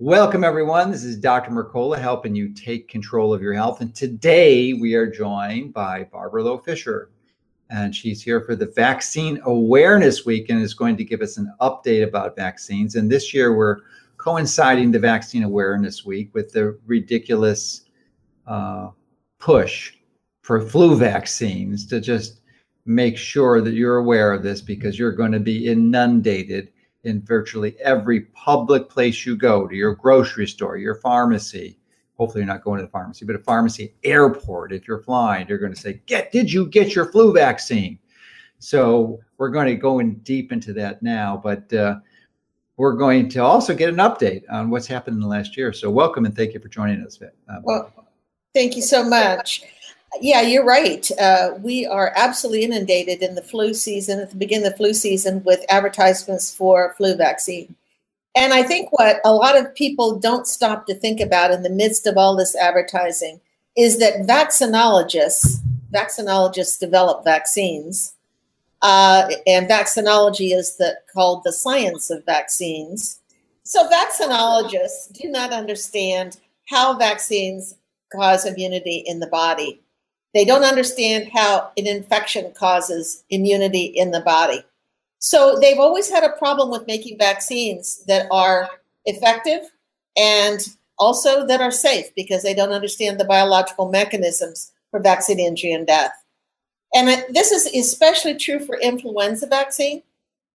Welcome, everyone. This is Dr. Mercola helping you take control of your health. And today we are joined by Barbara Loe Fisher. And she's here for the Vaccine Awareness Week and is going to give us an update about vaccines. And this year we're coinciding the Vaccine Awareness Week with the ridiculous uh, push for flu vaccines to just make sure that you're aware of this because you're going to be inundated in virtually every public place you go to your grocery store, your pharmacy. Hopefully, you're not going to the pharmacy, but a pharmacy, airport. If you're flying, you're going to say, "Get did you get your flu vaccine?" So we're going to go in deep into that now, but uh, we're going to also get an update on what's happened in the last year. So welcome and thank you for joining us. Uh, well, thank you so much. Yeah, you're right. Uh, we are absolutely inundated in the flu season, at the beginning of the flu season, with advertisements for flu vaccine. And I think what a lot of people don't stop to think about in the midst of all this advertising is that vaccinologists, vaccinologists develop vaccines, uh, and vaccinology is the, called the science of vaccines. So vaccinologists do not understand how vaccines cause immunity in the body. They don't understand how an infection causes immunity in the body. So they've always had a problem with making vaccines that are effective and also that are safe because they don't understand the biological mechanisms for vaccine injury and death. And this is especially true for influenza vaccine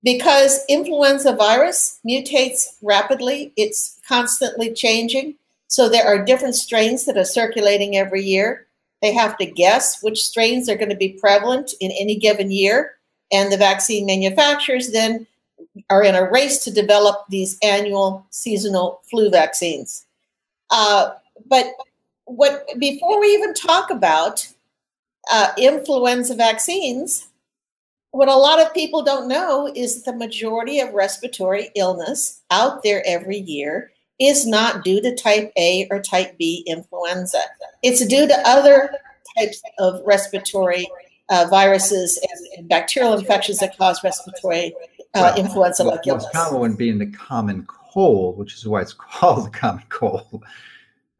because influenza virus mutates rapidly, it's constantly changing. So there are different strains that are circulating every year. They have to guess which strains are going to be prevalent in any given year. And the vaccine manufacturers then are in a race to develop these annual seasonal flu vaccines. Uh, but what before we even talk about uh, influenza vaccines, what a lot of people don't know is that the majority of respiratory illness out there every year is not due to type A or type B influenza. It's due to other types of respiratory uh, viruses and, and, bacterial infections that cause respiratory uh, influenza like illness. Most common one being the common cold, which is why it's called the common cold.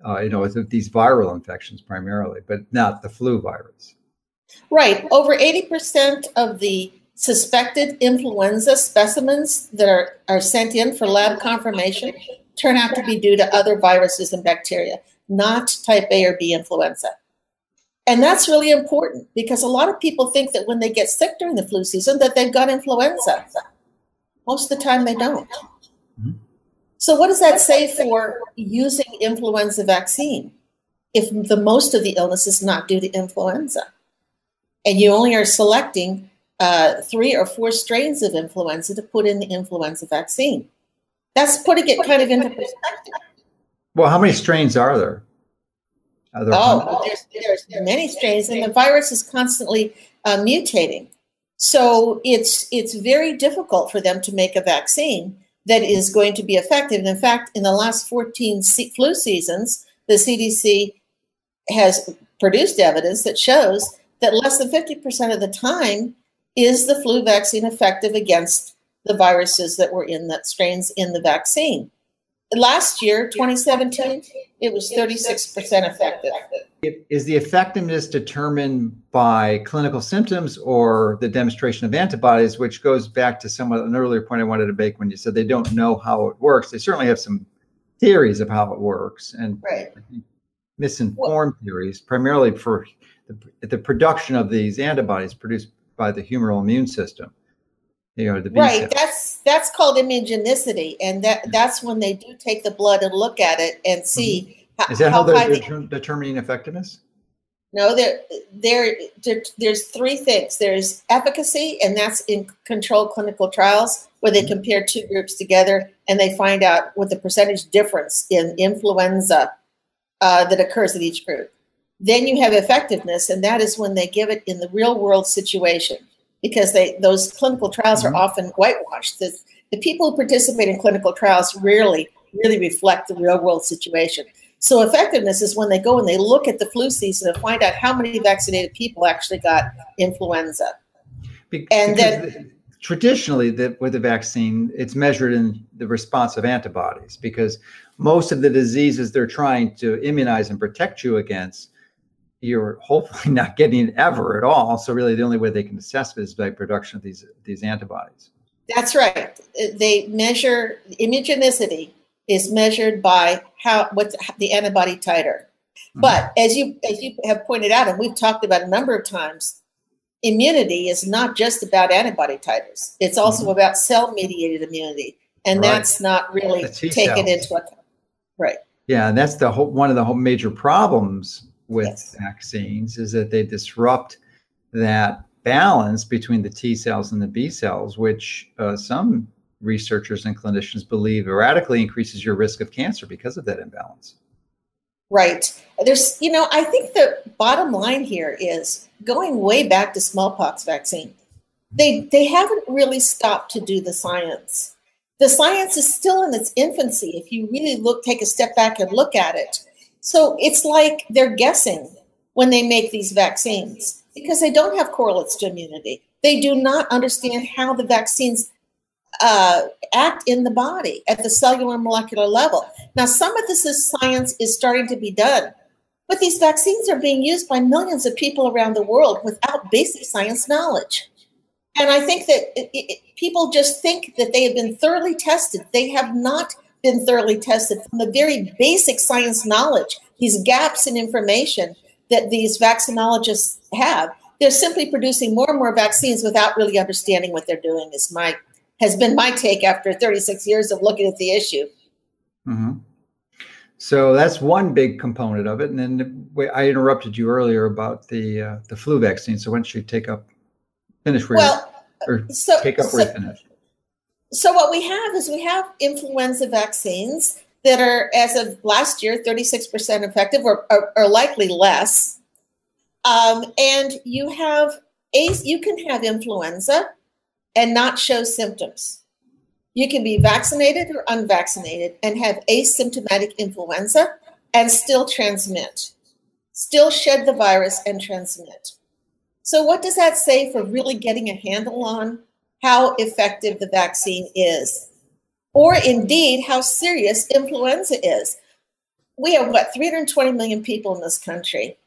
Uh, you know, these viral infections primarily, but not the flu virus. Right. Over 80% of the suspected influenza specimens that are, are sent in for lab confirmation turn out to be due to other viruses and bacteria, not type A or B influenza. And that's really important because a lot of people think that when they get sick during the flu season that they've got influenza. Most of the time they don't. Mm-hmm. So what does that say for using influenza vaccine if the most of the illness is not due to influenza? And you only are selecting uh, three or four strains of influenza to put in the influenza vaccine. That's putting it kind of into perspective. Well, how many strains are there? Are there oh, there's, there's many strains, and the virus is constantly uh, mutating. So it's it's very difficult for them to make a vaccine that is going to be effective. And in fact, in the last 14 flu seasons, the CDC has produced evidence that shows that less than 50% of the time is the flu vaccine effective against the viruses that were in that strains in the vaccine. Last year, 2017, it was 36% effective. Is the effectiveness determined by clinical symptoms or the demonstration of antibodies, which goes back to somewhat an earlier point I wanted to make when you said they don't know how it works? They certainly have some theories of how it works and right. misinformed well, theories, primarily for the, the production of these antibodies produced by the humoral immune system you know, the right. That's that's called immunogenicity, and that that's when they do take the blood and look at it and see. Mm-hmm. Is that how, how they're, they're determining effectiveness? No, there, there, there's three things. There's efficacy, and that's in controlled clinical trials where they mm-hmm. compare two groups together and they find out what the percentage difference in influenza uh, that occurs in each group. Then you have effectiveness, and that is when they give it in the real world situation because they those clinical trials mm-hmm. are often whitewashed. The, the people who participate in clinical trials rarely really reflect the real world situation. So effectiveness is when they go and they look at the flu season and find out how many vaccinated people actually got influenza. Because and then traditionally the, with the vaccine, it's measured in the response of antibodies because most of the diseases they're trying to immunize and protect you against, you're hopefully not getting ever at all. So really, the only way they can assess it is by production of these these antibodies. That's right. They measure immunogenicity is measured by how what's the antibody titer. Mm-hmm. But as you as you have pointed out, and we've talked about a number of times, immunity is not just about antibody titers. It's also mm-hmm. about cell mediated immunity, and right. that's not really taken into account. Right. Yeah, and that's the whole one of the whole major problems with yes. vaccines is that they disrupt that balance between the T cells and the B cells, which uh, some researchers and clinicians believe radically increases your risk of cancer because of that imbalance. Right. There's, you know, I think the bottom line here is going way back to smallpox vaccine. They they haven't really stopped to do the science. The science is still in its infancy. If you really look, take a step back and look at it. So it's like they're guessing when they make these vaccines because they don't have correlates to immunity. They do not understand how the vaccines uh, act in the body at the cellular molecular level. Now, some of this is science is starting to be done, but these vaccines are being used by millions of people around the world without basic science knowledge. And I think that it, it, people just think that they have been thoroughly tested. They have not been thoroughly tested from the very basic science knowledge, these gaps in information that these vaccinologists have. They're simply producing more and more vaccines without really understanding what they're doing, is my has been my take after 36 years of looking at the issue. Mm-hmm. So that's one big component of it. And then I interrupted you earlier about the uh, the flu vaccine. So why don't you take up, finish where well, or so, take up so, where you finish. So what we have is we have influenza vaccines that are, as of last year, 36% effective or, or, or likely less. Um, and you have a, you can have influenza and not show symptoms. You can be vaccinated or unvaccinated and have asymptomatic influenza and still transmit, still shed the virus and transmit. So, what does that say for really getting a handle on how effective the vaccine is? Or indeed, how serious influenza is? We have what, 320 million people in this country.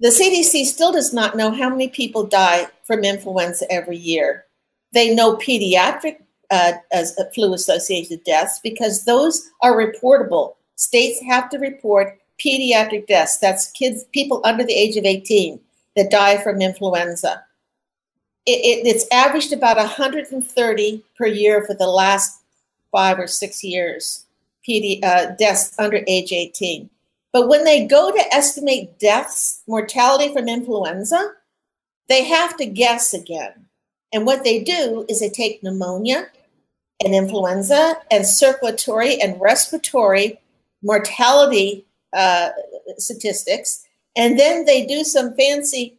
The CDC still does not know how many people die from influenza every year. They know pediatric uh, as uh, flu associated deaths because those are reportable. States have to report pediatric deaths. That's kids, people under the age of 18 that die from influenza. It, it, it's averaged about 130 per year for the last five or six years, PD, uh, deaths under age 18. But when they go to estimate deaths, mortality from influenza, they have to guess again. And what they do is they take pneumonia and influenza and circulatory and respiratory mortality uh, statistics, and then they do some fancy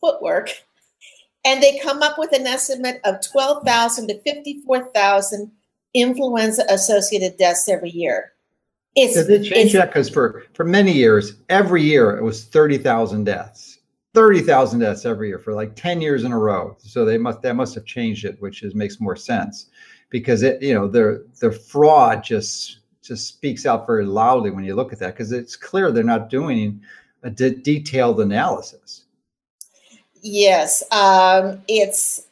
footwork and they come up with an estimate of 12,000 to 54,000 influenza associated deaths every year. It's, Did they change that? Because for, for many years, every year it was 30,000 deaths. 30,000 deaths every year for like 10 years in a row. So they must that must have changed it, which is makes more sense because it you know the the fraud just just speaks out very loudly when you look at that because it's clear they're not doing a de- detailed analysis. Yes, um, it's.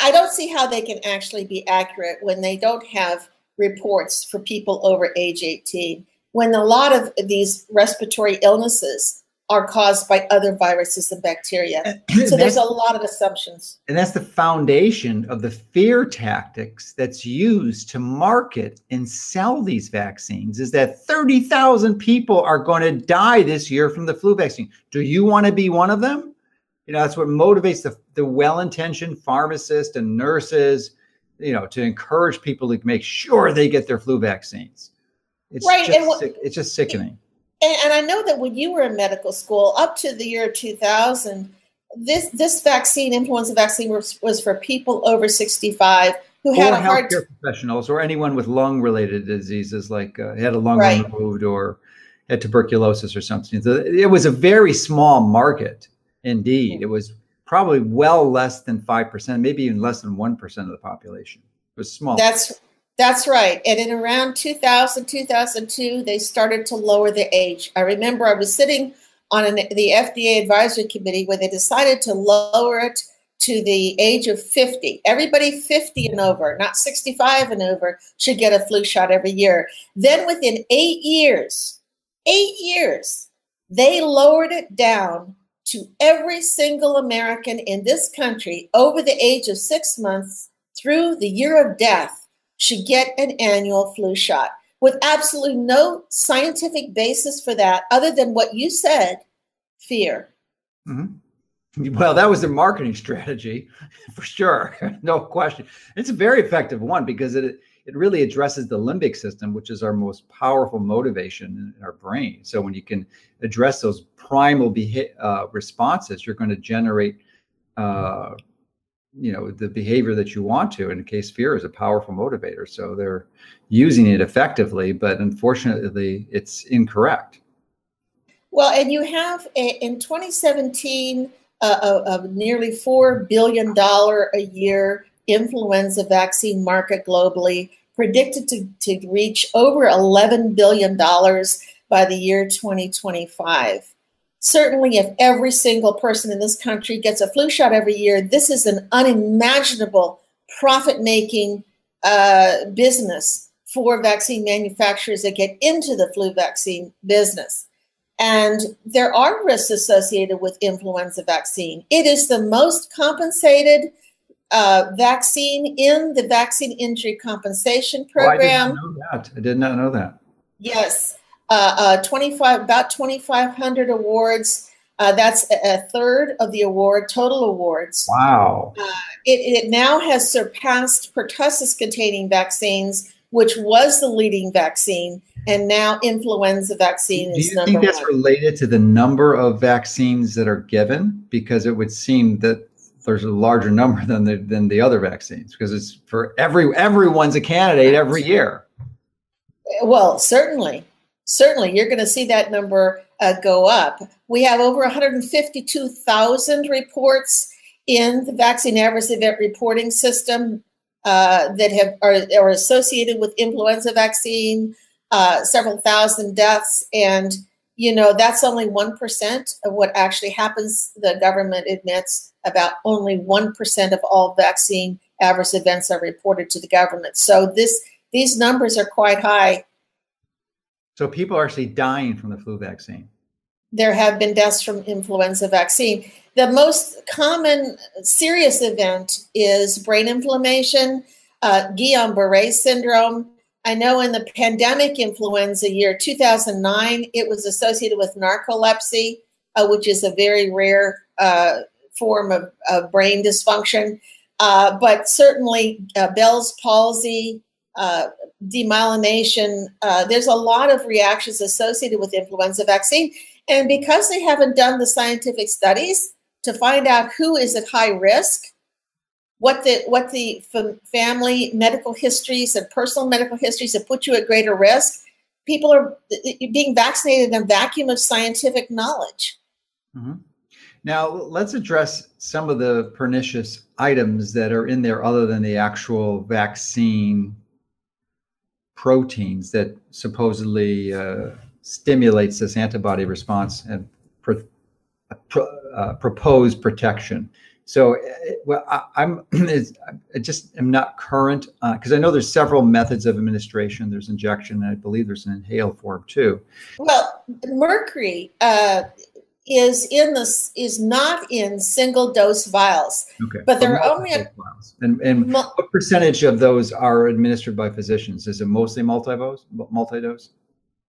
I don't see how they can actually be accurate when they don't have reports for people over age 18. When a lot of these respiratory illnesses are caused by other viruses and bacteria. So there's a lot of assumptions. And that's the foundation of the fear tactics that's used to market and sell these vaccines is that 30,000 people are going to die this year from the flu vaccine. Do you want to be one of them? You know, that's what motivates the, the well-intentioned pharmacists and nurses, you know, to encourage people to make sure they get their flu vaccines. It's right. Just, and sick, it's just sickening and, and I know that when you were in medical school, up to the year 2000, this this vaccine, influenza vaccine, was, was for people over 65 who had or a heart healthcare professionals or anyone with lung related diseases like uh, had a lung right. removed or had tuberculosis or something. So it was a very small market indeed. It was probably well less than 5%, maybe even less than 1% of the population. It was small. That's that's right. And in around 2000, 2002, they started to lower the age. I remember I was sitting on an, the FDA advisory committee where they decided to lower it to the age of 50. Everybody 50 and over, not 65 and over, should get a flu shot every year. Then within eight years, eight years, they lowered it down to every single American in this country over the age of six months through the year of death should get an annual flu shot with absolutely no scientific basis for that other than what you said fear. Mm-hmm. Well, that was their marketing strategy for sure. no question. It's a very effective one because it it really addresses the limbic system, which is our most powerful motivation in our brain. So when you can address those primal beha- uh, responses, you're going to generate, uh, you know, the behavior that you want to. In case, fear is a powerful motivator. So they're using it effectively, but unfortunately, it's incorrect. Well, and you have in 2017 uh, a, a nearly four billion dollar a year influenza vaccine market globally, predicted to, to reach over $11 billion by the year 2025. Certainly, if every single person in this country gets a flu shot every year, this is an unimaginable profit making uh, business for vaccine manufacturers that get into the flu vaccine business. And there are risks associated with influenza vaccine. It is the most compensated uh, vaccine in the vaccine injury compensation program. Oh, I did not know that. I did not know that. Yes, uh, uh, 25 about 2,500 awards. Uh, that's a, a, third of the award total awards. Wow! Uh, it, it now has surpassed pertussis-containing vaccines, which was the leading vaccine, and now influenza vaccine Do is you think that's one. related to the number of vaccines that are given? Because it would seem that there's a larger number than the than the other vaccines because it's for every everyone's a candidate every year. Well, certainly, certainly, you're going to see that number uh, go up. We have over 152,000 reports in the vaccine adverse event reporting system uh, that have are, are associated with influenza vaccine. Uh, several thousand deaths, and you know that's only one percent of what actually happens. The government admits about only 1% of all vaccine adverse events are reported to the government. So this these numbers are quite high. So people are actually dying from the flu vaccine. There have been deaths from influenza vaccine. The most common serious event is brain inflammation, uh, Guillain-Barré syndrome. I know in the pandemic influenza year 2009, it was associated with narcolepsy, uh, which is a very rare uh, form of, of brain dysfunction, uh, but certainly uh, Bell's palsy, uh, demyelination. Uh, there's a lot of reactions associated with influenza vaccine. And because they haven't done the scientific studies to find out who is at high risk, what the what the family medical histories and personal medical histories that put you at greater risk, people are being vaccinated in a vacuum of scientific knowledge. Mm-hmm. Now, let's address some of the pernicious items that are in there other than the actual vaccine proteins that supposedly uh, stimulates this antibody response and pro- pro- uh, proposed protection. So, uh, well, I, am I just am not current because uh, I know there's several methods of administration. There's injection, and I believe there's an inhaled form too. Well, mercury uh, is in this is not in single dose vials. Okay. But there are only a, vials. And, and mul- what percentage of those are administered by physicians? Is it mostly multi-dose? Multi-dose?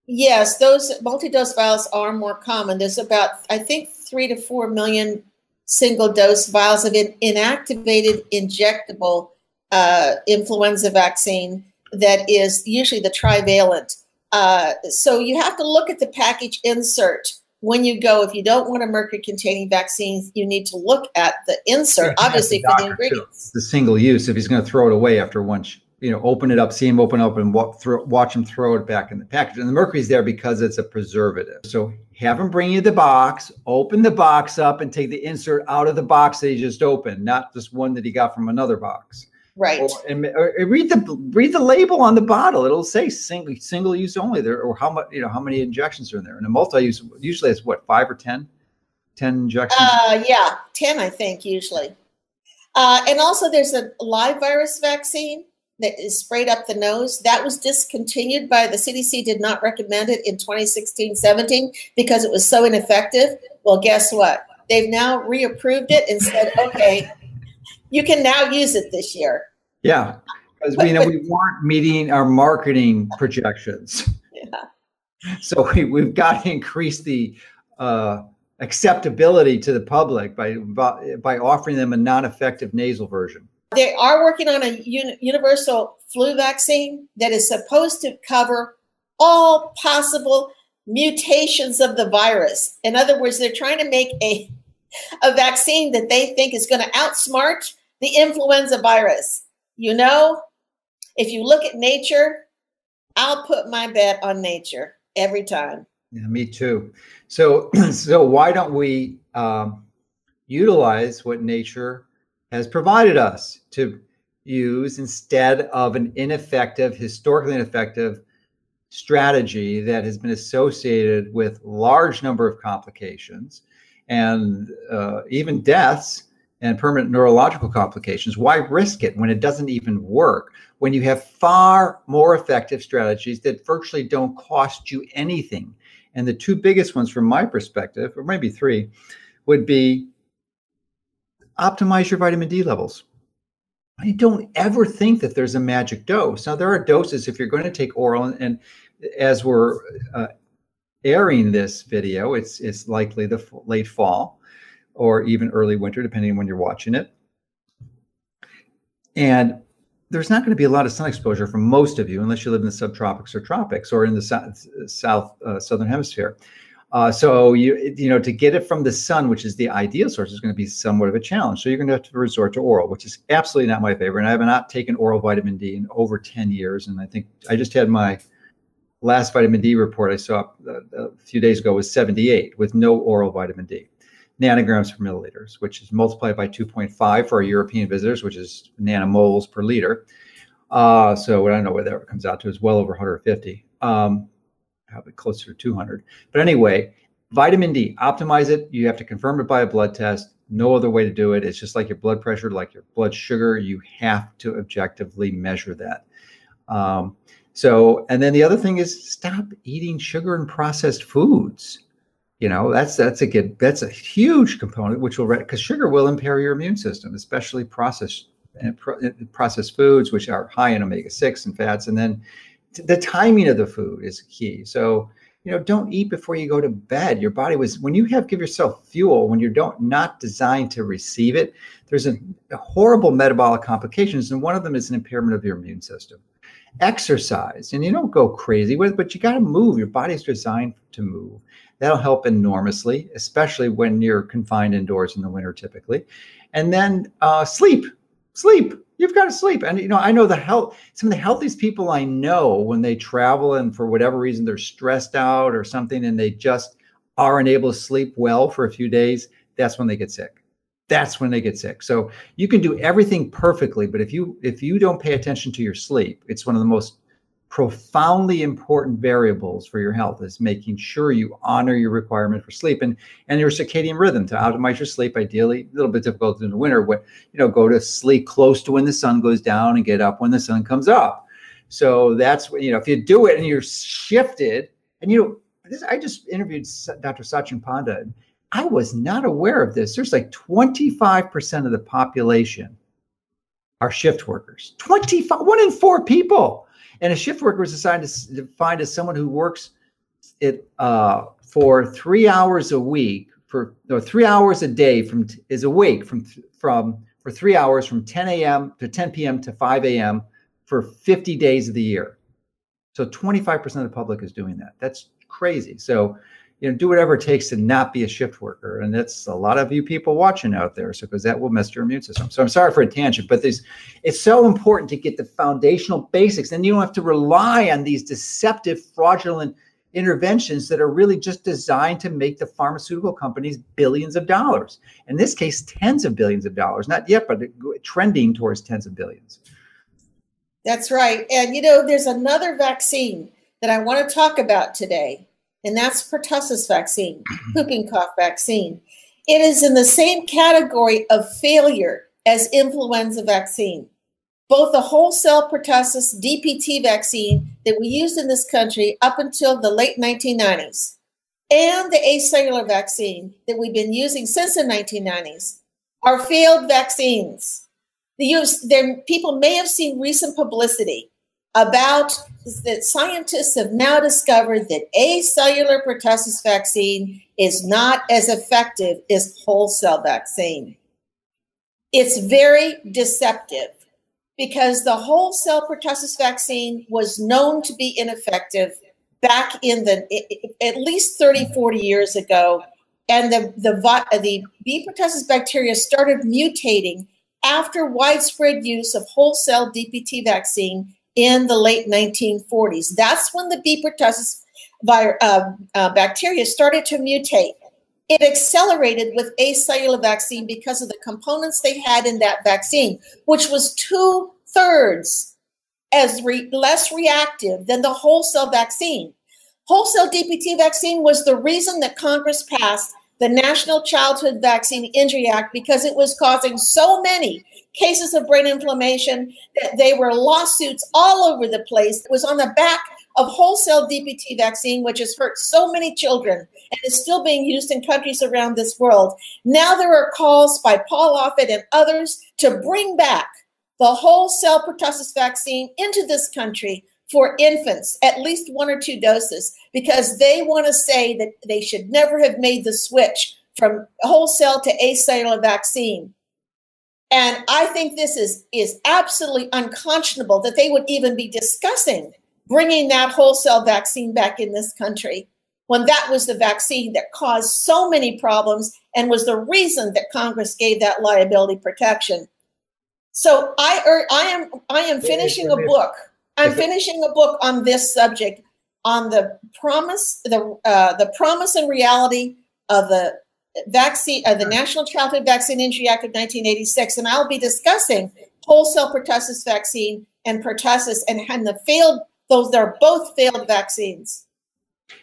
Yes, those multi-dose vials are more common. There's about I think three to four million single dose vials of an inactivated injectable uh, influenza vaccine that is usually the trivalent. Uh, so you have to look at the package insert when you go, if you don't want a mercury containing vaccine, you need to look at the insert, obviously, the for the ingredients. Too. The single use, if he's going to throw it away after one, you know, open it up, see them open up, and walk through, watch them throw it back in the package. And the mercury's there because it's a preservative. So have them bring you the box, open the box up, and take the insert out of the box that he just opened, not just one that he got from another box. Right. Or, and, or read the read the label on the bottle. It'll say single single use only there, or how much you know how many injections are in there. And a multi use usually it's what five or ten, ten injections. Uh, yeah, ten I think usually. Uh, and also, there's a live virus vaccine that is sprayed up the nose. That was discontinued by the CDC, did not recommend it in 2016 17 because it was so ineffective. Well, guess what? They've now reapproved it and said, okay, you can now use it this year. Yeah, because we know we weren't meeting our marketing projections. Yeah. So we, we've got to increase the uh, acceptability to the public by by offering them a non-effective nasal version. They are working on a uni- universal flu vaccine that is supposed to cover all possible mutations of the virus. In other words, they're trying to make a a vaccine that they think is going to outsmart the influenza virus. You know, if you look at nature, I'll put my bet on nature every time. Yeah, me too. So, so why don't we um, utilize what nature has provided us to use instead of an ineffective, historically ineffective strategy that has been associated with large number of complications and uh, even deaths and permanent neurological complications. Why risk it when it doesn't even work? When you have far more effective strategies that virtually don't cost you anything. And the two biggest ones, from my perspective, or maybe three, would be optimize your vitamin D levels. I don't ever think that there's a magic dose. Now, there are doses if you're going to take oral, and, and as we're uh, airing this video, it's it's likely the late fall or even early winter, depending on when you're watching it. And there's not going to be a lot of sun exposure for most of you unless you live in the subtropics or tropics or in the south, south uh, southern hemisphere. Uh, so you you know to get it from the sun, which is the ideal source, is going to be somewhat of a challenge. So you're going to have to resort to oral, which is absolutely not my favorite. And I have not taken oral vitamin D in over 10 years, and I think I just had my last vitamin D report I saw a, a few days ago was 78 with no oral vitamin D nanograms per milliliters, which is multiplied by 2.5 for our European visitors, which is nanomoles per liter. Uh, so I don't know what that comes out to is well over 150. Um, probably closer to 200. But anyway, vitamin D, optimize it. You have to confirm it by a blood test. No other way to do it. It's just like your blood pressure, like your blood sugar. You have to objectively measure that. Um, so, and then the other thing is stop eating sugar and processed foods. You know, that's that's a good that's a huge component which will because sugar will impair your immune system, especially processed and processed foods, which are high in omega six and fats, and then the timing of the food is key. So you know, don't eat before you go to bed. Your body was when you have give yourself fuel when you don't not designed to receive it. There's a, a horrible metabolic complications, and one of them is an impairment of your immune system exercise and you don't go crazy with it, but you got to move your body's designed to move that'll help enormously especially when you're confined indoors in the winter typically and then uh, sleep sleep you've got to sleep and you know i know the health some of the healthiest people i know when they travel and for whatever reason they're stressed out or something and they just aren't able to sleep well for a few days that's when they get sick that's when they get sick. So you can do everything perfectly, but if you if you don't pay attention to your sleep, it's one of the most profoundly important variables for your health is making sure you honor your requirement for sleep and and your circadian rhythm to optimize your sleep ideally a little bit difficult in the winter but you know go to sleep close to when the sun goes down and get up when the sun comes up so that's what you know if you do it and you're shifted and you know this, i just interviewed dr Satchin Panda I was not aware of this. There's like 25% of the population are shift workers. 25, one in four people. And a shift worker is assigned to defined as someone who works it uh, for three hours a week for no, three hours a day from is awake from from for three hours from 10 a.m. to 10 p.m. to 5 a.m. for 50 days of the year. So 25% of the public is doing that. That's crazy. So you know, do whatever it takes to not be a shift worker. And that's a lot of you people watching out there. So, because that will mess your immune system. So I'm sorry for a tangent, but this, it's so important to get the foundational basics. And you don't have to rely on these deceptive, fraudulent interventions that are really just designed to make the pharmaceutical companies billions of dollars. In this case, tens of billions of dollars, not yet, but trending towards tens of billions. That's right. And you know, there's another vaccine that I want to talk about today and that's pertussis vaccine, mm-hmm. whooping cough vaccine. It is in the same category of failure as influenza vaccine. Both the whole cell pertussis DPT vaccine that we used in this country up until the late 1990s and the acellular vaccine that we've been using since the 1990s are failed vaccines. The use, there, people may have seen recent publicity about that scientists have now discovered that acellular pertussis vaccine is not as effective as whole cell vaccine. It's very deceptive because the whole cell pertussis vaccine was known to be ineffective back in the at least 30 40 years ago and the the the B pertussis bacteria started mutating after widespread use of whole cell DPT vaccine in the late 1940s. That's when the B pertussis uh, uh, bacteria started to mutate. It accelerated with acellular vaccine because of the components they had in that vaccine, which was two thirds as re- less reactive than the whole cell vaccine. Whole cell DPT vaccine was the reason that Congress passed the National Childhood Vaccine Injury Act because it was causing so many cases of brain inflammation. That they were lawsuits all over the place. It was on the back of whole cell DPT vaccine, which has hurt so many children and is still being used in countries around this world. Now there are calls by Paul Offit and others to bring back the whole cell pertussis vaccine into this country for infants, at least one or two doses, because they want to say that they should never have made the switch from whole cell to acellular vaccine. And I think this is, is absolutely unconscionable that they would even be discussing bringing that whole cell vaccine back in this country when that was the vaccine that caused so many problems and was the reason that Congress gave that liability protection. So I er, I am I am finishing a book. I'm finishing a book on this subject on the promise the uh, the promise and reality of the vaccine, uh, the National Childhood Vaccine Injury Act of 1986, and I'll be discussing whole cell pertussis vaccine and pertussis and, and the failed, those they're both failed vaccines.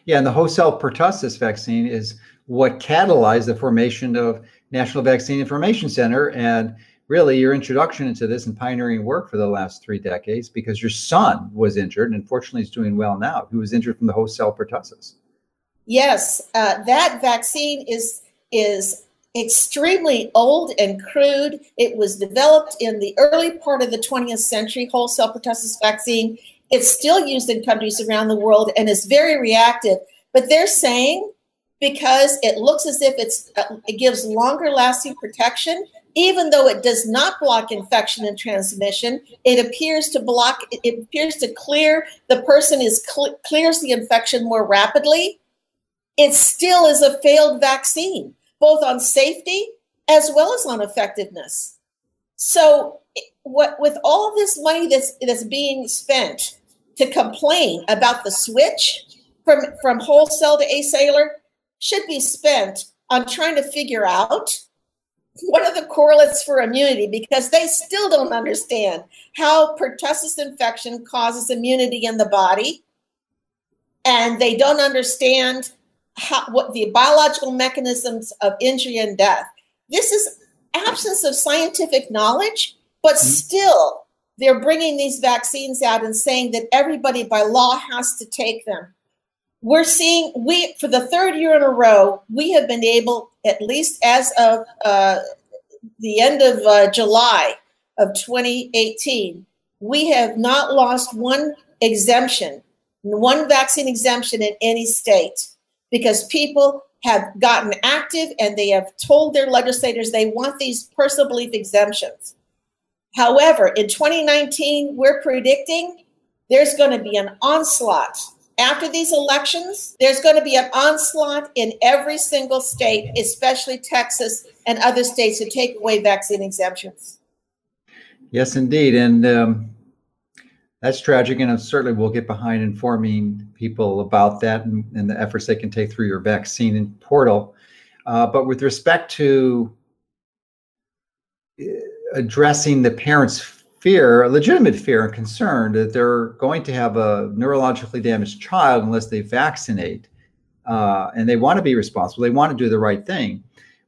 Yeah, and the whole cell pertussis vaccine is what catalyzed the formation of National Vaccine Information Center and really your introduction into this and pioneering work for the last three decades because your son was injured and fortunately he's doing well now. He was injured from the whole cell pertussis. Yes, uh, that vaccine is is extremely old and crude. It was developed in the early part of the 20th century, whole cell pertussis vaccine. It's still used in countries around the world and is very reactive. But they're saying because it looks as if it's uh, it gives longer lasting protection, even though it does not block infection and transmission, it appears to block. It appears to clear the person is cl- clears the infection more rapidly. It still is a failed vaccine both on safety as well as on effectiveness. So, what with all this money that's that's being spent to complain about the switch from from whole cell to acellular should be spent on trying to figure out what are the correlates for immunity because they still don't understand how pertussis infection causes immunity in the body and they don't understand how, what the biological mechanisms of injury and death. This is absence of scientific knowledge, but mm-hmm. still they're bringing these vaccines out and saying that everybody by law has to take them. We're seeing we for the third year in a row we have been able, at least as of uh, the end of uh, July of 2018, we have not lost one exemption, one vaccine exemption in any state because people have gotten active and they have told their legislators they want these personal belief exemptions. However, in 2019, we're predicting there's going to be an onslaught after these elections, there's going to be an onslaught in every single state, especially Texas and other states, to take away vaccine exemptions. Yes, indeed. And um, that's tragic. And certainly we'll get behind informing people about that and, and, the efforts they can take through your vaccine portal. Uh, but with respect to uh, addressing the parents' fear, a legitimate fear and concern that they're going to have a neurologically damaged child unless they vaccinate. Uh, and they want to be responsible. They want to do the right thing.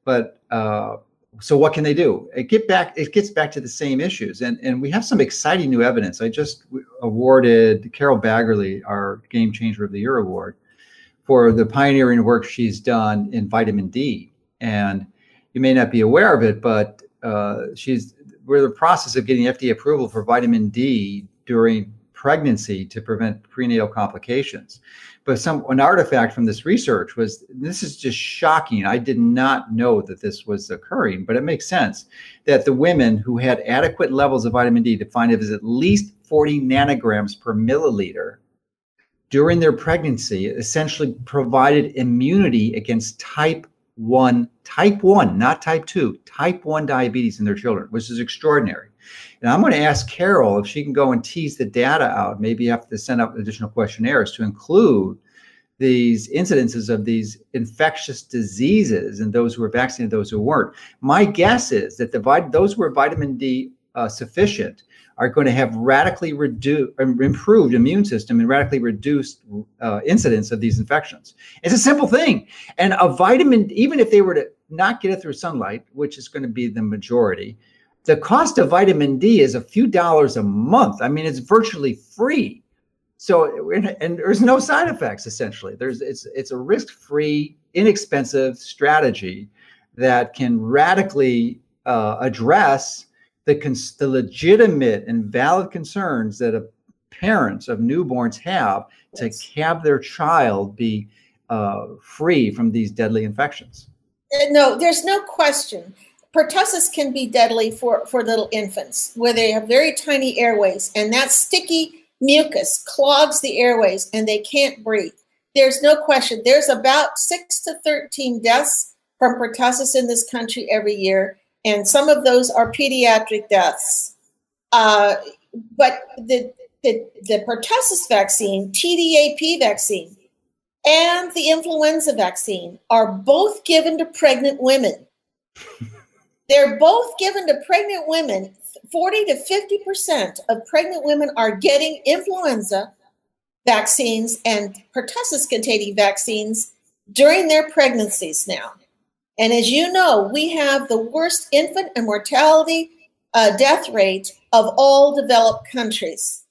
But uh, so what can they do? It get back. It gets back to the same issues, and and we have some exciting new evidence. I just awarded Carole Baggerly our Game Changer of the Year award for the pioneering work she's done in vitamin D. And you may not be aware of it, but uh, she's we're in the process of getting FDA approval for vitamin D during pregnancy to prevent prenatal complications. But some an artifact from this research was this is just shocking. I did not know that this was occurring, but it makes sense that the women who had adequate levels of vitamin D, defined as at least 40 nanograms per milliliter during their pregnancy, essentially provided immunity against type 1, type 1, not type 2, type 1 diabetes in their children, which is extraordinary. And I'm going to ask Carole if she can go and tease the data out. Maybe have to send out additional questionnaires to include these incidences of these infectious diseases and those who were vaccinated, those who weren't. My guess is that the those who were vitamin D uh, sufficient are going to have radically reduced, improved immune system and radically reduced uh, incidence of these infections. It's a simple thing. And a vitamin, even if they were to not get it through sunlight, which is going to be the majority, the cost of vitamin D is a few dollars a month. I mean, it's virtually free. So, and there's no side effects essentially. There's it's it's a risk-free, inexpensive strategy that can radically uh, address the, cons- the legitimate and valid concerns that a, parents of newborns have yes. to have their child be uh, free from these deadly infections. Uh, no, there's no question. Pertussis can be deadly for, for little infants where they have very tiny airways, and that sticky mucus clogs the airways and they can't breathe. There's no question. There's about six to 13 deaths from pertussis in this country every year and some of those are pediatric deaths. Uh, but the, the, the pertussis vaccine, TDAP vaccine, and the influenza vaccine are both given to pregnant women. They're both given to pregnant women. 40 to 50% of pregnant women are getting influenza vaccines and pertussis containing vaccines during their pregnancies now. And as you know, we have the worst infant and mortality uh, death rate of all developed countries.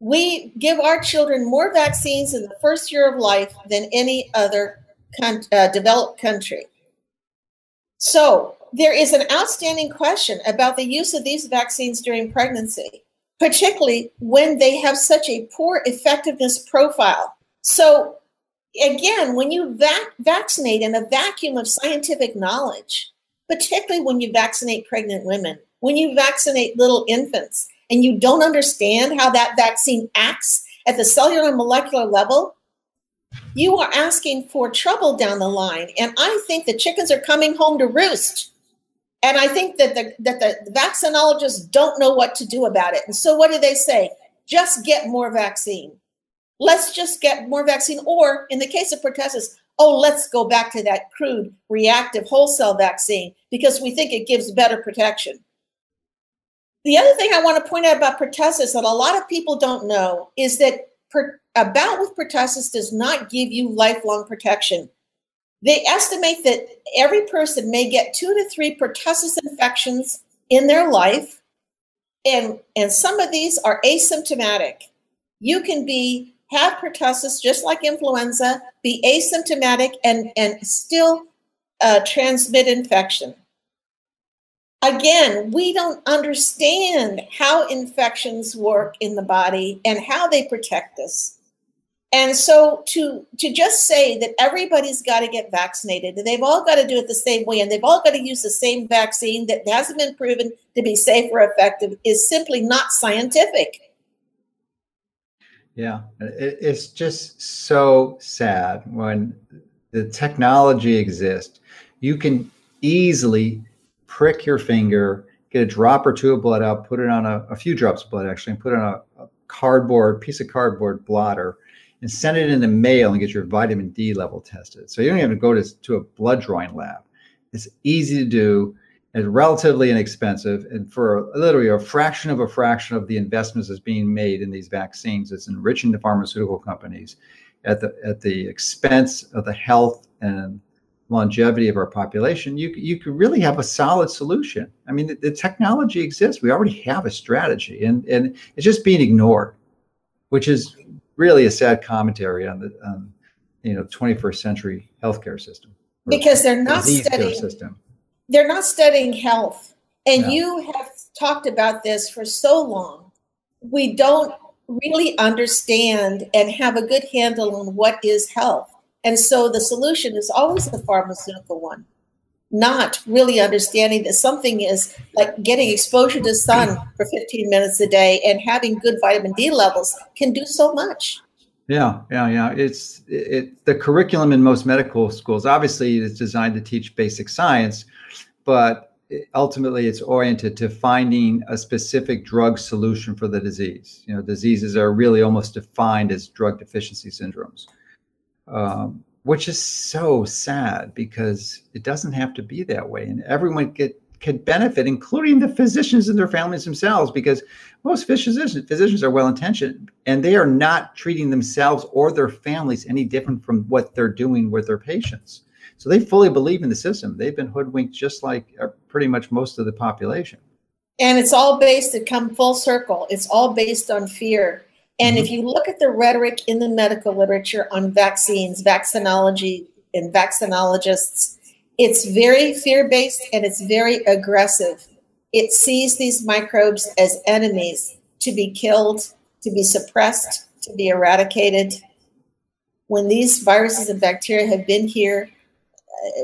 We give our children more vaccines in the first year of life than any other con- uh, developed country. So there is an outstanding question about the use of these vaccines during pregnancy, particularly when they have such a poor effectiveness profile. So again, when you vac- vaccinate in a vacuum of scientific knowledge, particularly when you vaccinate pregnant women, when you vaccinate little infants, and you don't understand how that vaccine acts at the cellular and molecular level, you are asking for trouble down the line. And I think the chickens are coming home to roost. And I think that the that the vaccinologists don't know what to do about it. And so what do they say? Just get more vaccine let's just get more vaccine. Or in the case of pertussis, oh, let's go back to that crude reactive whole cell vaccine because we think it gives better protection. The other thing I want to point out about pertussis that a lot of people don't know is that per, a bout with pertussis does not give you lifelong protection. They estimate that every person may get two to three pertussis infections in their life, and, and some of these are asymptomatic. You can be have pertussis just like influenza, be asymptomatic, and, and still uh, transmit infection. Again, we don't understand how infections work in the body and how they protect us. And so to, to just say that everybody's got to get vaccinated and they've all got to do it the same way and they've all got to use the same vaccine that hasn't been proven to be safe or effective is simply not scientific. Yeah, it's just so sad when the technology exists. You can easily prick your finger, get a drop or two of blood out, put it on a, a few drops of blood actually, and put it on a, a cardboard piece of cardboard blotter and send it in the mail and get your vitamin D level tested. So you don't even go to, to a blood drawing lab. It's easy to do and relatively inexpensive. And for literally a fraction of a fraction of the investments that's being made in these vaccines, it's enriching the pharmaceutical companies at the at the expense of the health and longevity of our population, you you could really have a solid solution. I mean, the, the, technology exists. We already have a strategy, and and it's just being ignored, which is really a sad commentary on the um, you know 21st century healthcare system. Because they're not studying system. They're not studying health, and no. you have talked about this for so long. We don't really understand and have a good handle on what is health and so the solution is always the pharmaceutical one, not really understanding that something is like getting exposure to sun for 15 minutes a day and having good vitamin D levels can do so much. Yeah, yeah, yeah. It's it, the curriculum in most medical schools obviously is designed to teach basic science, but ultimately it's oriented to finding a specific drug solution for the disease. You know, diseases are really almost defined as drug deficiency syndromes um, which is so sad because it doesn't have to be that way, and everyone get could benefit, including the physicians and their families themselves, because most physicians physicians are well intentioned and they are not treating themselves or their families any different from what they're doing with their patients. So they fully believe in the system. They've been hoodwinked just like uh, pretty much most of the population. And it's all based to come full circle. It's all based on fear. And mm-hmm. if you look at the rhetoric in the medical literature on vaccines, vaccinology, and vaccinologists, it's very fear based and it's very aggressive. It sees these microbes as enemies to be killed, to be suppressed, to be eradicated. When these viruses and bacteria have been here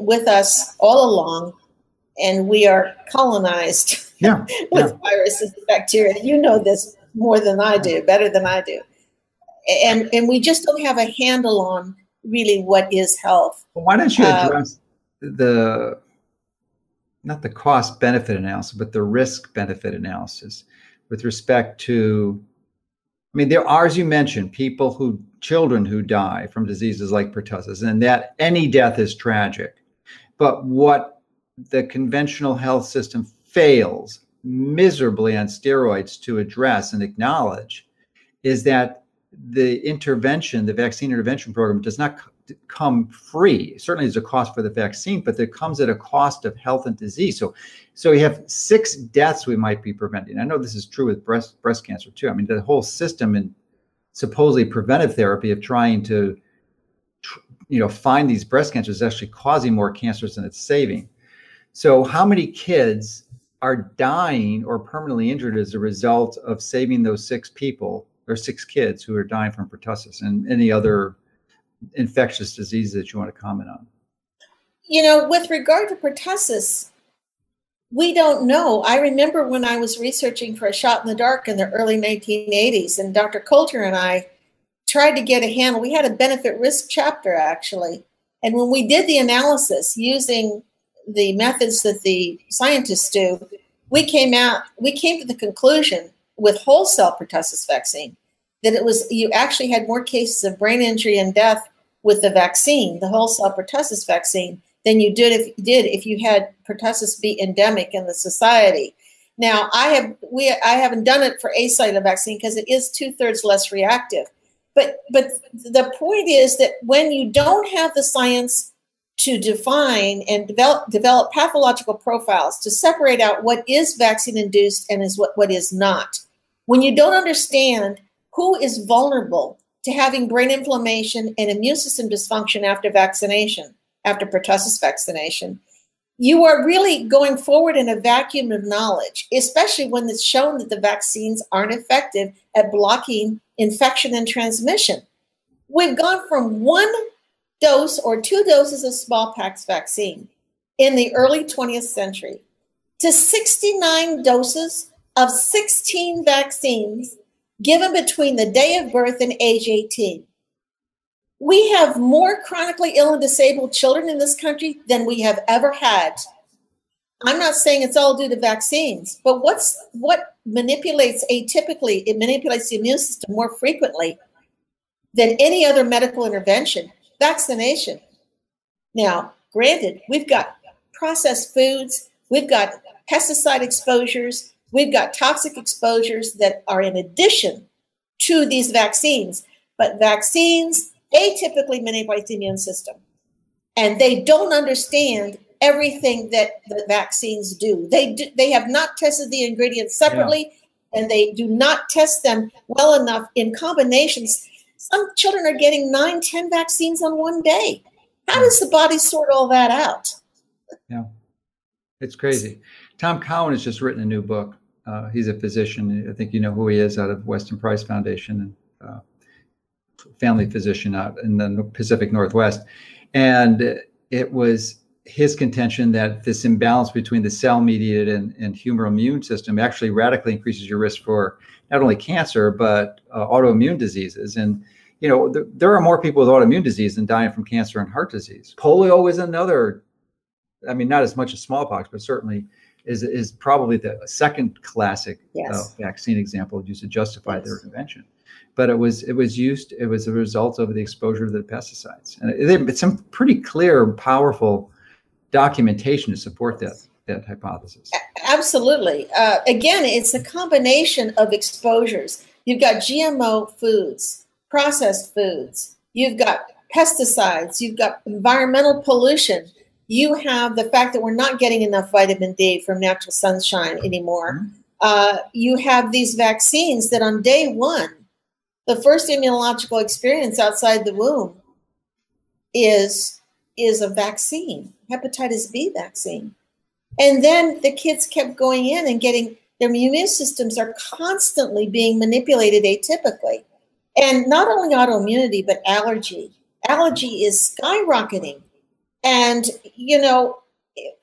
with us all along, and we are colonized yeah, with yeah. viruses and bacteria. You know this more than I do, better than I do. And and we just don't have a handle on really what is health. Well, why don't you uh, address the not the cost benefit analysis, but the risk benefit analysis with respect to I mean, there are, as you mentioned, people who children who die from diseases like pertussis, and that any death is tragic. But what the conventional health system fails miserably on steroids to address and acknowledge is that the intervention, the vaccine intervention program, does not come free. Certainly, there's a cost for the vaccine, but it comes at a cost of health and disease. So, so we have six deaths we might be preventing. I know this is true with breast breast cancer too. I mean, the whole system in supposedly preventive therapy of trying to, you know, find these breast cancers is actually causing more cancers than it's saving. So, how many kids are dying or permanently injured as a result of saving those six people or six kids who are dying from pertussis and any other infectious disease that you want to comment on? You know, with regard to pertussis, we don't know. I remember when I was researching for a shot in the dark in the early 1980s, and Dr. Coulter and I tried to get a handle. We had a benefit risk chapter actually. And when we did the analysis using the methods that the scientists do, we came out, we came to the conclusion with whole cell pertussis vaccine that it was you actually had more cases of brain injury and death with the vaccine, the whole cell pertussis vaccine, than you did if did if you had pertussis be endemic in the society. Now I have we I haven't done it for acellular vaccine because it is two thirds less reactive. But but the point is that when you don't have the science to define and develop, develop pathological profiles to separate out what is vaccine induced and is what, what is not. When you don't understand who is vulnerable to having brain inflammation and immune system dysfunction after vaccination, after pertussis vaccination, you are really going forward in a vacuum of knowledge, especially when it's shown that the vaccines aren't effective at blocking infection and transmission. We've gone from one dose or two doses of smallpox vaccine in the early 20th century to 69 doses of 16 vaccines given between the day of birth and age 18. We have more chronically ill and disabled children in this country than we have ever had. I'm not saying it's all due to vaccines, but what's what manipulates atypically, it manipulates the immune system more frequently than any other medical intervention, vaccination. Now, granted, we've got processed foods, we've got pesticide exposures, we've got toxic exposures that are in addition to these vaccines. But vaccines atypically manipulate the immune system. And they don't understand everything that the vaccines do. They do, they have not tested the ingredients separately yeah. and they do not test them well enough in combinations. Some children are getting nine, ten vaccines on one day. How does the body sort all that out? Yeah, it's crazy. Tom Cowan has just written a new book. Uh, he's a physician. I think you know who he is out of Weston Price Foundation and uh, family physician out in the Pacific Northwest. And it was his contention that this imbalance between the cell mediated and, and humoral immune system actually radically increases your risk for not only cancer, but uh, autoimmune diseases. And you know, th- there are more people with autoimmune disease than dying from cancer and heart disease. Polio is another, I mean, not as much as smallpox, but certainly is, is probably the second classic uh, yes. uh, vaccine example used to justify yes. their intervention. But it was it was used it was a result of the exposure to the pesticides, and it, it's some pretty clear, powerful documentation to support that that hypothesis. Absolutely. Uh, again, it's a combination of exposures. You've got GMO foods, processed foods, you've got pesticides, you've got environmental pollution, you have the fact that we're not getting enough vitamin D from natural sunshine anymore. Mm-hmm. Uh, you have these vaccines that on day one, the first immunological experience outside the womb is is a vaccine, hepatitis B vaccine. And then the kids kept going in and getting their immune systems are constantly being manipulated atypically. And not only autoimmunity, but allergy. Allergy is skyrocketing. And, you know,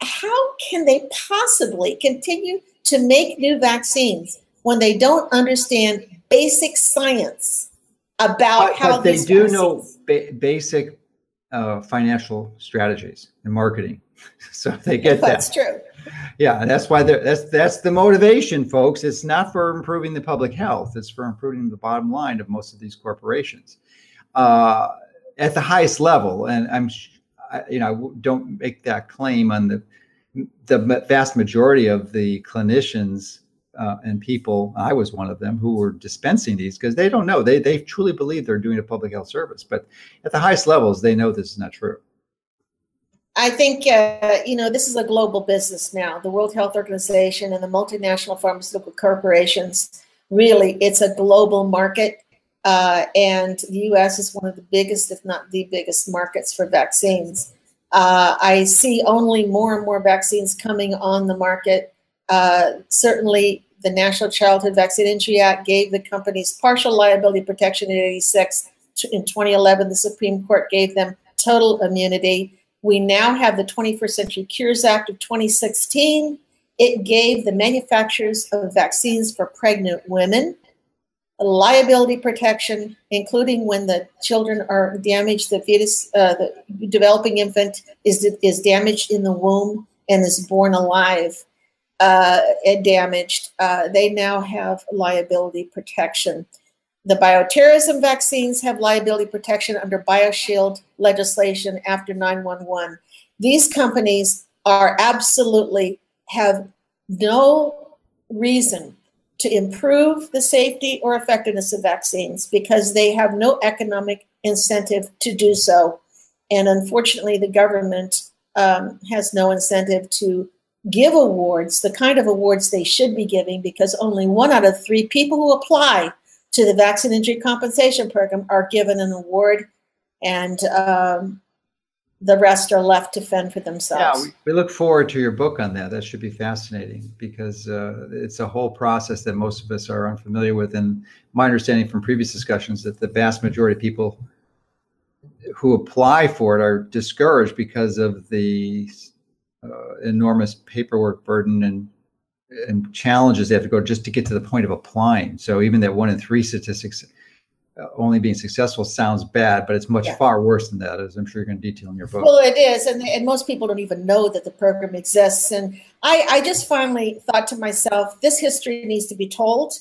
how can they possibly continue to make new vaccines when they don't understand basic science about but, how but they do know ba- basic uh, financial strategies and marketing. So they get that. That's true. Yeah that's why they're that's that's the motivation folks. It's not for improving the public health. It's for improving the bottom line of most of these corporations uh, at the highest level. And i'm you know I don't make that claim on the the vast majority of the clinicians uh, and people i was one of them who were dispensing these because they don't know they they truly believe they're doing a public health service but at the highest levels they know this is not true I think uh, you know this is a global business now. The World Health Organization and the multinational pharmaceutical corporations really it's a global market, uh, and the U.S. is one of the biggest, if not the biggest, markets for vaccines. Uh, I see only more and more vaccines coming on the market. Uh, certainly, the National Childhood Vaccine Injury Act gave the companies partial liability protection in '86. In 2011, the Supreme Court gave them total immunity. We now have the 21st Century Cures Act of 2016. It gave the manufacturers of vaccines for pregnant women liability protection, including when the children are damaged, the fetus, uh, the developing infant is, is damaged in the womb and is born alive uh, and damaged. Uh, they now have liability protection. The bioterrorism vaccines have liability protection under BioShield legislation after 911. These companies are absolutely have no reason to improve the safety or effectiveness of vaccines because they have no economic incentive to do so. And unfortunately, the government um, has no incentive to give awards, the kind of awards they should be giving, because only one out of three people who apply to the Vaccine Injury Compensation Program are given an award, and um, the rest are left to fend for themselves. Yeah, we, we, look forward to your book on that. That should be fascinating because uh, it's a whole process that most of us are unfamiliar with. And my understanding from previous discussions that the vast majority of people who apply for it are discouraged because of the uh, enormous paperwork burden and and challenges they have to go just to get to the point of applying. So even that one in three statistics uh, only being successful sounds bad, but it's much yeah. far worse than that, as I'm sure you're going to detail in your book. Well, it is, and, and most people don't even know that the program exists. And I, I just finally thought to myself, this history needs to be told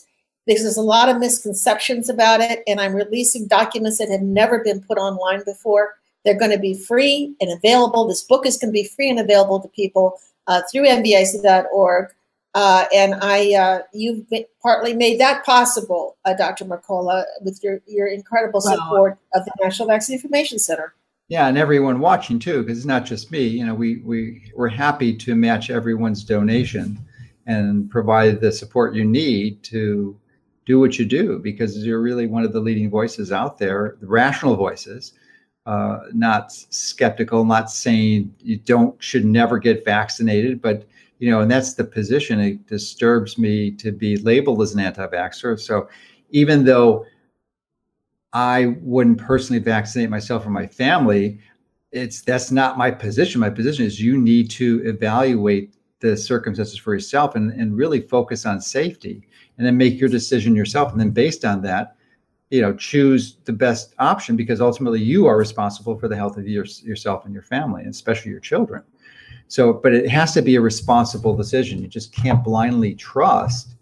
because there's a lot of misconceptions about it, and I'm releasing documents that have never been put online before. They're going to be free and available. This book is going to be free and available to people uh, through NVIC.org. Uh, and I, uh, you've partly made that possible, uh, Dr. Mercola, with your, your incredible support of the National Vaccine Information Center. Yeah, and everyone watching too, because it's not just me. You know, we we we're happy to match everyone's donation and provide the support you need to do what you do, because you're really one of the leading voices out there, the rational voices, uh, not skeptical, not saying you don't should never get vaccinated, but you know, and that's the position. It disturbs me to be labeled as an anti-vaxxer. So even though I wouldn't personally vaccinate myself or my family, it's that's not my position. My position is you need to evaluate the circumstances for yourself and, and really focus on safety and then make your decision yourself. And then based on that, you know, choose the best option because ultimately you are responsible for the health of your, yourself and your family, and especially your children. So, but it has to be a responsible decision. You just can't blindly trust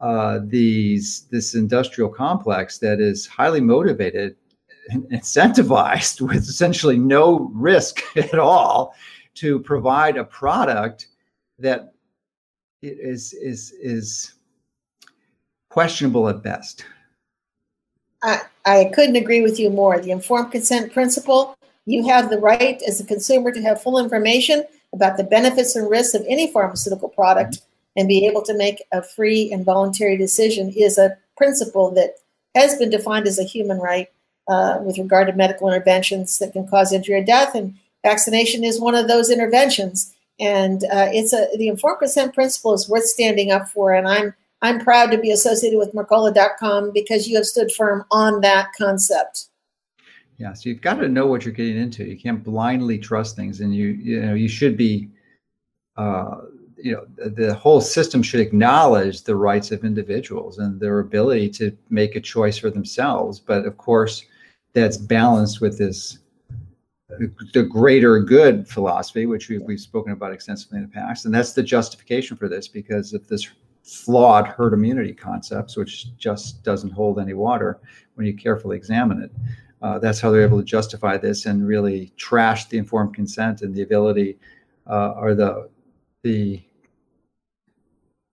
uh, these this industrial complex that is highly motivated and incentivized with essentially no risk at all to provide a product that is is is questionable at best. I, I couldn't agree with you more. The informed consent principle, you have the right as a consumer to have full information about the benefits and risks of any pharmaceutical product and be able to make a free and voluntary decision is a principle that has been defined as a human right uh, with regard to medical interventions that can cause injury or death. And vaccination is one of those interventions. And uh, it's a the informed consent principle is worth standing up for. And I'm I'm proud to be associated with Mercola.com because you have stood firm on that concept. Yeah, so you've got to know what you're getting into. You can't blindly trust things, and you you know you should be, uh, you know, the, whole system should acknowledge the rights of individuals and their ability to make a choice for themselves. But of course, that's balanced with this the greater good philosophy, which we've, we've spoken about extensively in the past, and that's the justification for this because of this flawed herd immunity concepts, which just doesn't hold any water when you carefully examine it uh, that's how they're able to justify this and really trash the informed consent and the ability uh, or the the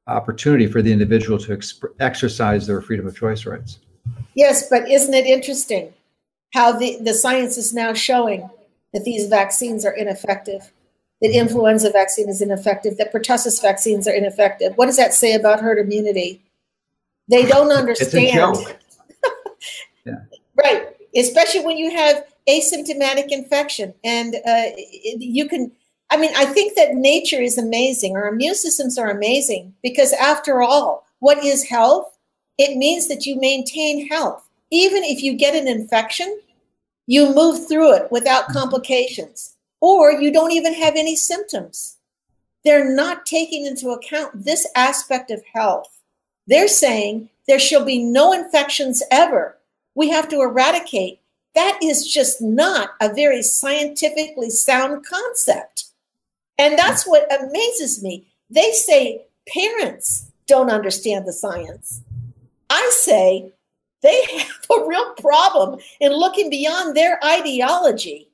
opportunity for the individual to exp- exercise their freedom of choice rights. Yes, but isn't it interesting how the, the science is now showing that these vaccines are ineffective, that influenza vaccine is ineffective, that pertussis vaccines are ineffective? What does that say about herd immunity? They don't understand. It's a joke. yeah. Right especially when you have asymptomatic infection. And uh, you can, I mean, I think that nature is amazing. Our immune systems are amazing because, after all, what is health? It means that you maintain health. Even if you get an infection, you move through it without mm-hmm. complications, or you don't even have any symptoms. They're not taking into account this aspect of health. They're saying there shall be no infections ever we have to eradicate. That is just not a very scientifically sound concept. And that's what amazes me. They say parents don't understand the science. I say they have a real problem in looking beyond their ideology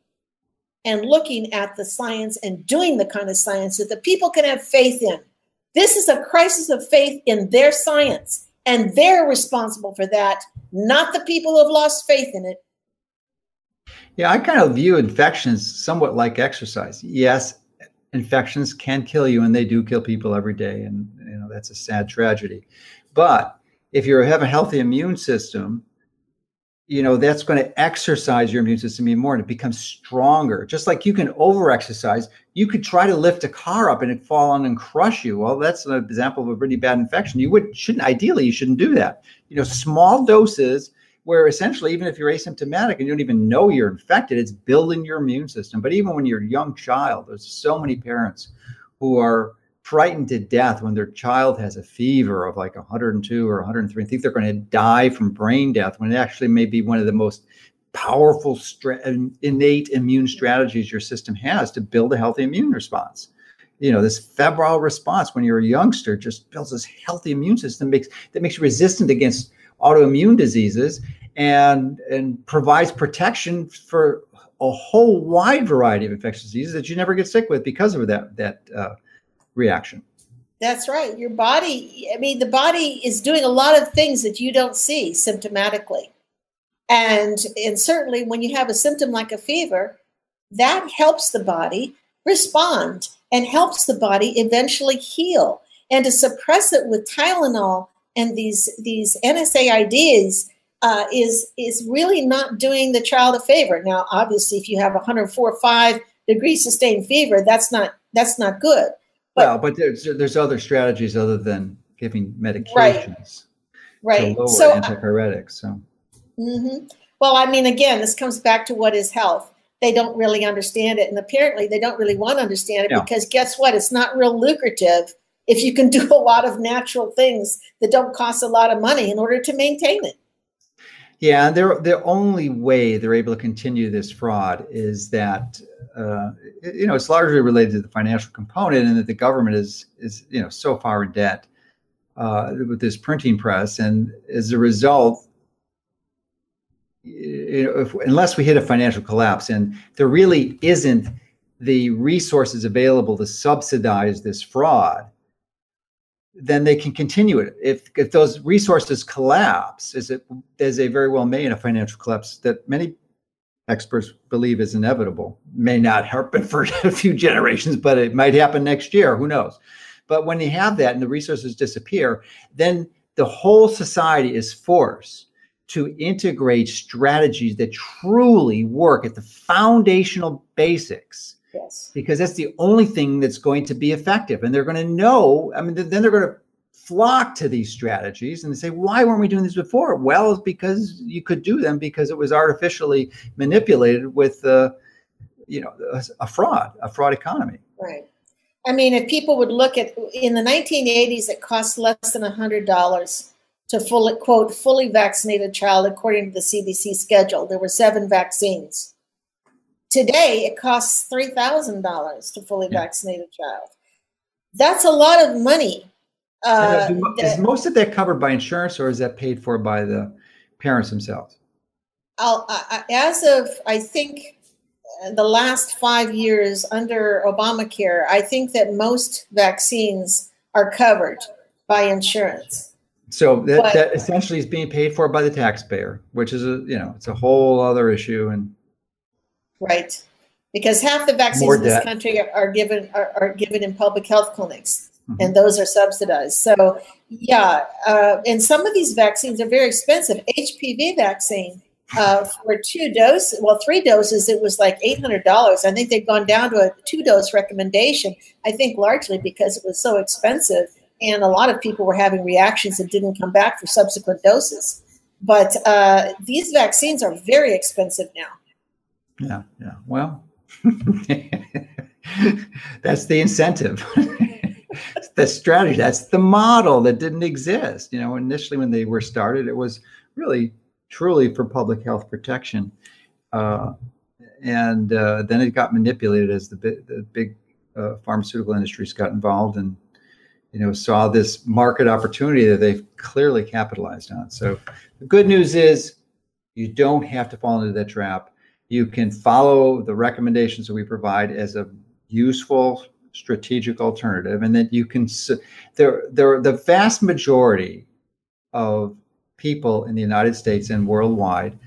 and looking at the science and doing the kind of science that the people can have faith in. This is a crisis of faith in their science, and they're responsible for that not the people who have lost faith in it. Yeah, I kind of view infections somewhat like exercise. Yes, infections can kill you, and they do kill people every day, and you know that's a sad tragedy. But if you have a healthy immune system, you know that's going to exercise your immune system even more and it becomes stronger. Just like you can over exercise you could try to lift a car up and it fall on and crush you. Well that's an example of a really bad infection. You would shouldn't ideally you shouldn't do that. You know small doses where essentially even if you're asymptomatic and you don't even know you're infected it's building your immune system. But even when you're a young child there's so many parents who are frightened to death when their child has a fever of like 102 or 103 and think they're going to die from brain death when it actually may be one of the most powerful stra- innate immune strategies your system has to build a healthy immune response. You know this febrile response when you're a youngster just builds this healthy immune system makes that makes you resistant against autoimmune diseases and and provides protection for a whole wide variety of infectious diseases that you never get sick with because of that that uh, reaction. That's right. Your body, I mean, the body is doing a lot of things that you don't see symptomatically. And, and certainly when you have a symptom like a fever, that helps the body respond and helps the body eventually heal. And to suppress it with Tylenol and these, these NSAIDs uh, is, is really not doing the child a favor. Now, obviously, if you have 104 5 degree sustained fever, that's not, that's not good. But, well, but there's there's other strategies other than giving medications. Right. Right. To lower so uh, antipyretics. So. Mm-hmm. Well, I mean, again, this comes back to what is health. They don't really understand it, and apparently, they don't really want to understand it yeah. because guess what? It's not real lucrative if you can do a lot of natural things that don't cost a lot of money in order to maintain it. Yeah, they're the only way they're able to continue this fraud is that uh, you know it's largely related to the financial component, and that the government is is you know so far in debt uh, with this printing press, and as a result, you know, if, unless we hit a financial collapse, and there really isn't the resources available to subsidize this fraud, then they can continue it. If if those resources collapse, as it as they very well may in a financial collapse that many experts believe is inevitable, may not happen for a few generations, but it might happen next year. Who knows? But when you have that and the resources disappear, then the whole society is forced to integrate strategies that truly work at the foundational basics Yes. Because that's the only thing that's going to be effective. And they're going to know, I mean, then they're going to flock to these strategies and they say, why weren't we doing this before? Well, it's because you could do them because it was artificially manipulated with, uh, you know, a, a fraud, a fraud economy. Right. I mean, if people would look at in the 1980s, it cost less than $100 to fully, quote, fully vaccinated child according to the CDC schedule. There were seven vaccines. Today, it costs $3,000 to fully yeah. vaccinate a child. That's a lot of money. Uh, is most of that covered by insurance or is that paid for by the parents themselves? I, as of, I think, the last five years under Obamacare, I think that most vaccines are covered by insurance. So that, but, that essentially is being paid for by the taxpayer, which is a you know it's a whole other issue. And Right. Because half the vaccines in this country are, are given are, are, given in public health clinics, mm-hmm. and those are subsidized. So, yeah, uh, and some of these vaccines are very expensive. HPV vaccine uh, for two doses, well, three doses, it was like eight hundred dollars. I think they've gone down to a two dose recommendation. I think largely because it was so expensive, and a lot of people were having reactions that didn't come back for subsequent doses. But uh, these vaccines are very expensive now. Yeah, yeah. Well, that's the incentive. the strategy. That's the model that didn't exist. You know, initially when they were started, it was really truly for public health protection, uh, and uh, then it got manipulated as the, the big uh, pharmaceutical industries got involved and you know saw this market opportunity that they've clearly capitalized on. So the good news is you don't have to fall into that trap you can follow the recommendations that we provide as a useful strategic alternative and that you can there there the vast majority of people in the United States and worldwide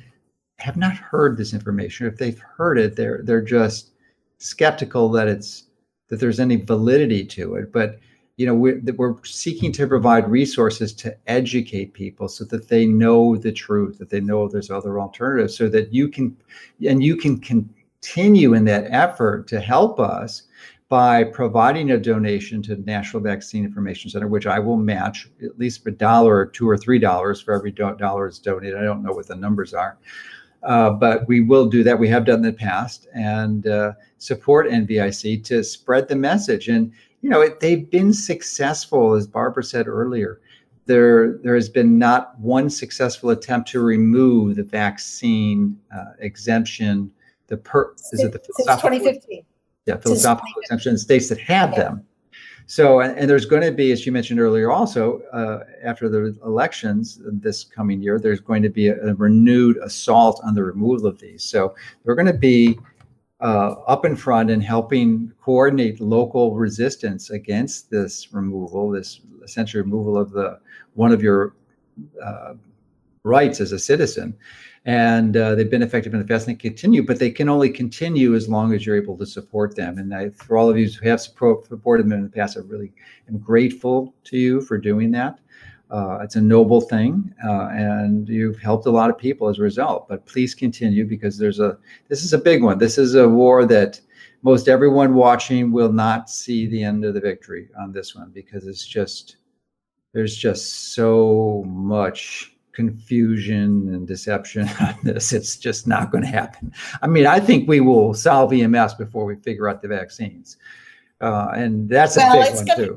have not heard this information. If they've heard it they're they're just skeptical that it's that there's any validity to it. But you know we're, we're seeking to provide resources to educate people so that they know the truth that they know there's other alternatives so that you can and you can continue in that effort to help us by providing a donation to the National Vaccine Information Center, which I will match at least a dollar or two or three dollars for every dollar is donated. I don't know what the numbers are, uh, but we will do that. We have done in the past and uh, support NVIC to spread the message. And you know, it, they've been successful, as Barbara said earlier. There, there has been not one successful attempt to remove the vaccine uh, exemption. The per is it the since 2015? Yeah, philosophical exemption in states that have yeah. them. So, and, and, there's going to be, as you mentioned earlier, also uh, after the elections this coming year, there's going to be a, a renewed assault on the removal of these. So, we're going to be uh, up in front and helping coordinate local resistance against this removal, this essentially removal of the one of your uh, rights as a citizen. And uh, they've been effective in the past and they continue, but they can only continue as long as you're able to support them. And I, for all of you who have supported them in the past, I really am grateful to you for doing that. Uh, it's a noble thing, uh, and you've helped a lot of people as a result. But please continue because there's a this is a big one. This is a war that most everyone watching will not see the end of the victory on this one because it's just there's just so much confusion and deception on this. It's just not going to happen. I mean, I think we will solve EMS before we figure out the vaccines, uh, and that's well, a big one too.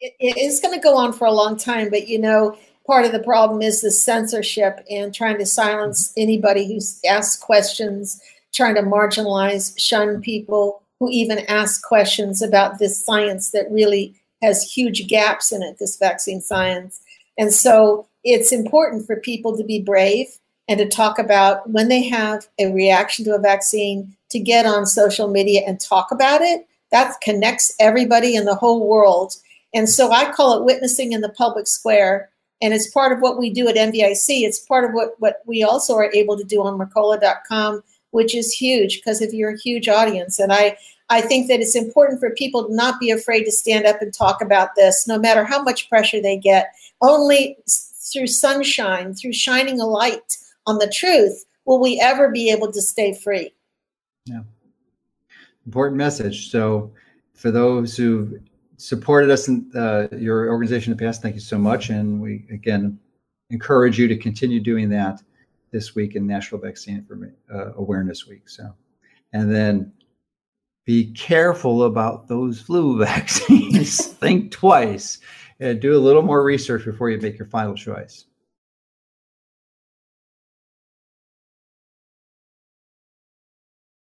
It, it is going to go on for a long time, but you know, part of the problem is the censorship and trying to silence anybody who asks questions, trying to marginalize, shun people who even ask questions about this science that really has huge gaps in it, this vaccine science. And so it's important for people to be brave and to talk about when they have a reaction to a vaccine to get on social media and talk about it. That connects everybody in the whole world and so I call it witnessing in the public square. And it's part of what we do at NVIC. It's part of what, what we also are able to do on Mercola.com, which is huge because if you're a huge audience. And I, I think that it's important for people to not be afraid to stand up and talk about this, no matter how much pressure they get. Only through sunshine, through shining a light on the truth, will we ever be able to stay free. Yeah. Important message. So, for those who supported us in uh, your organization in the past. Thank you so much. And we, again, encourage you to continue doing that this week in National Vaccine uh, Awareness Week. So, and then be careful about those flu vaccines. Think twice and do a little more research before you make your final choice.